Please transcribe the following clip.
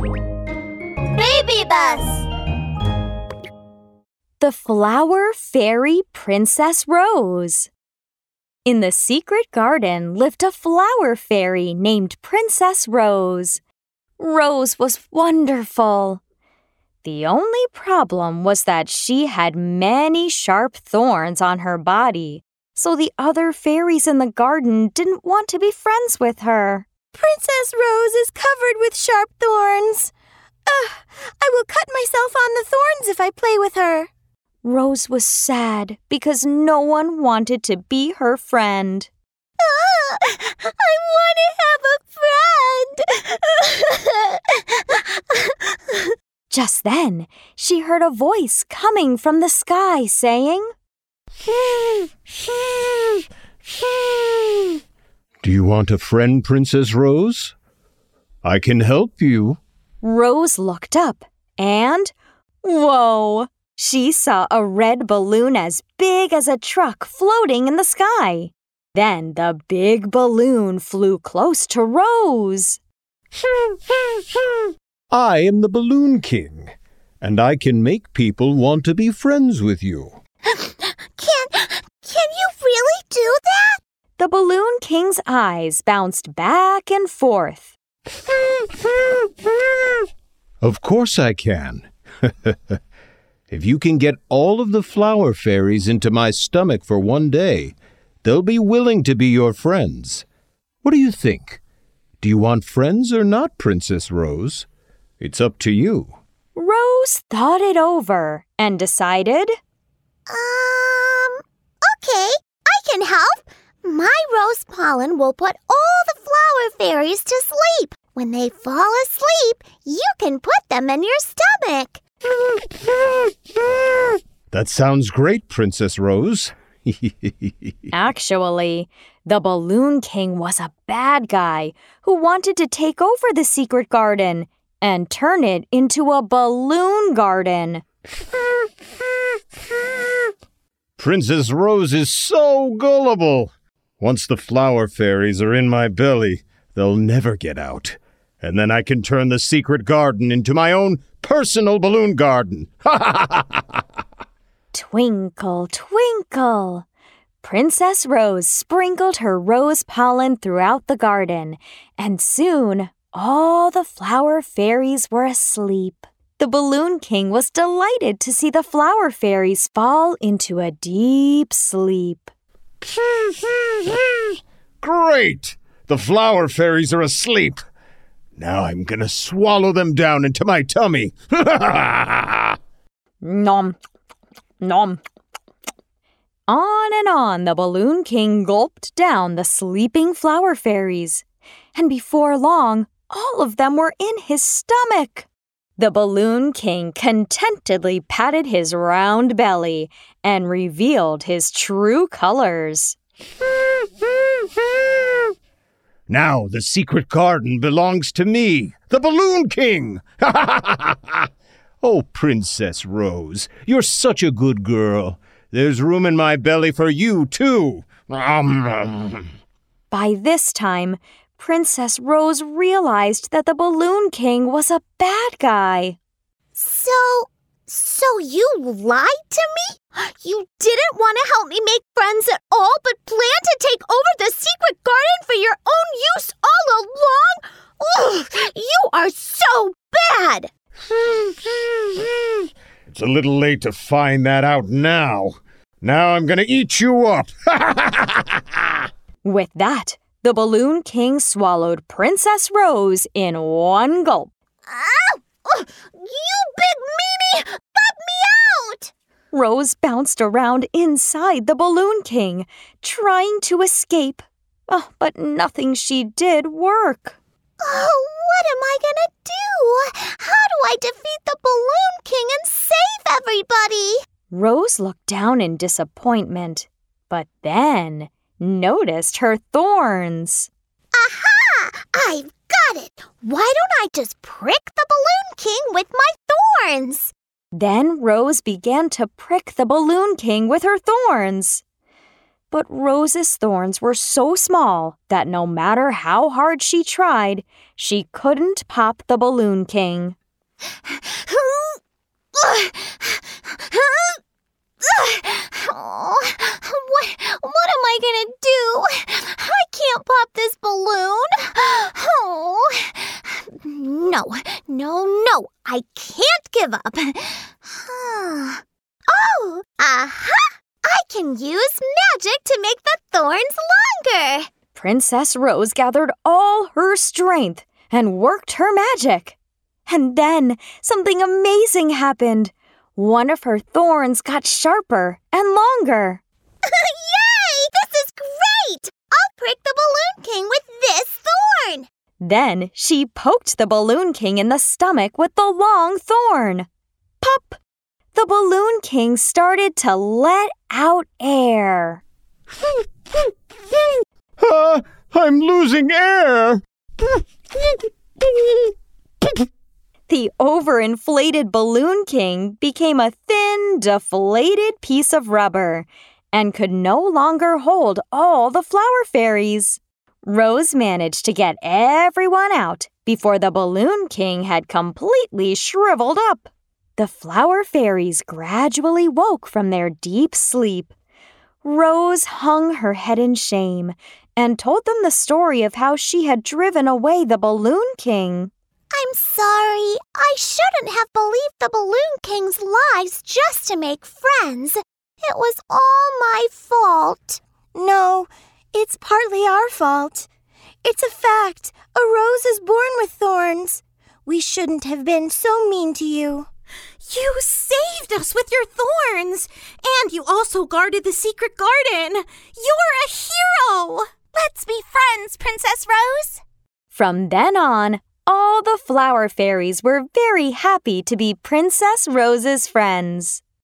Baby Bus The Flower Fairy Princess Rose. In the secret garden lived a flower fairy named Princess Rose. Rose was wonderful. The only problem was that she had many sharp thorns on her body, so the other fairies in the garden didn't want to be friends with her. Princess Rose is covered with sharp thorns. Ugh, I will cut myself on the thorns if I play with her. Rose was sad because no one wanted to be her friend. Ah, I want to have a friend. Just then, she heard a voice coming from the sky saying, Do you want a friend, Princess Rose? I can help you. Rose looked up and, whoa! She saw a red balloon as big as a truck floating in the sky. Then the big balloon flew close to Rose. I am the Balloon King, and I can make people want to be friends with you. Can can you really do that? The Balloon King's eyes bounced back and forth. Of course I can. if you can get all of the flower fairies into my stomach for one day, they'll be willing to be your friends. What do you think? Do you want friends or not, Princess Rose? It's up to you. Rose thought it over and decided, Um, okay, I can help. My rose pollen will put all the flower fairies to sleep. When they fall asleep, you can put them in your stomach. That sounds great, Princess Rose. Actually, the Balloon King was a bad guy who wanted to take over the secret garden and turn it into a balloon garden. Princess Rose is so gullible. Once the flower fairies are in my belly, they'll never get out. And then I can turn the secret garden into my own personal balloon garden. Twinkle, twinkle. Princess Rose sprinkled her rose pollen throughout the garden, and soon all the flower fairies were asleep. The Balloon King was delighted to see the flower fairies fall into a deep sleep. Great! The flower fairies are asleep. Now I'm gonna swallow them down into my tummy. Nom, nom. On and on the Balloon King gulped down the sleeping flower fairies. And before long, all of them were in his stomach. The Balloon King contentedly patted his round belly and revealed his true colors. now the secret garden belongs to me, the Balloon King. oh, Princess Rose, you're such a good girl. There's room in my belly for you, too. By this time, Princess Rose realized that the Balloon King was a bad guy. So, so you lied to me? You didn't want to help me make friends at all, but planned to take over the secret garden for your own use all along? Ugh, you are so bad! It's a little late to find that out now. Now I'm gonna eat you up. With that, the Balloon King swallowed Princess Rose in one gulp. Ow! You big meanie! Let me out! Rose bounced around inside the Balloon King, trying to escape. Oh, but nothing she did worked. Oh, what am I gonna do? How do I defeat the Balloon King and save everybody? Rose looked down in disappointment, but then noticed her thorns. Aha! I've got it! Why don't I just prick the Balloon King with my thorns? Then Rose began to prick the Balloon King with her thorns. But Rose's thorns were so small that no matter how hard she tried, she couldn't pop the Balloon King. Oh, what, what am I gonna do? I can't pop this balloon. Oh, no, no, no, I can't give up. Oh, aha! I can use magic to make the thorns longer. Princess Rose gathered all her strength and worked her magic. And then something amazing happened. One of her thorns got sharper and longer. Yay! This is great! I'll prick the Balloon King with this thorn. Then she poked the Balloon King in the stomach with the long thorn. Pop! The Balloon King started to let out air. Ah, I'm losing air! The overinflated Balloon King became a thin, deflated piece of rubber and could no longer hold all the flower fairies. Rose managed to get everyone out before the Balloon King had completely shriveled up. The flower fairies gradually woke from their deep sleep. Rose hung her head in shame and told them the story of how she had driven away the Balloon King. I'm sorry. I shouldn't have believed the Balloon King's lies just to make friends. It was all my fault. No, it's partly our fault. It's a fact. A rose is born with thorns. We shouldn't have been so mean to you. You saved us with your thorns! And you also guarded the secret garden! You're a hero! Let's be friends, Princess Rose. From then on, all the flower fairies were very happy to be Princess Rose's friends.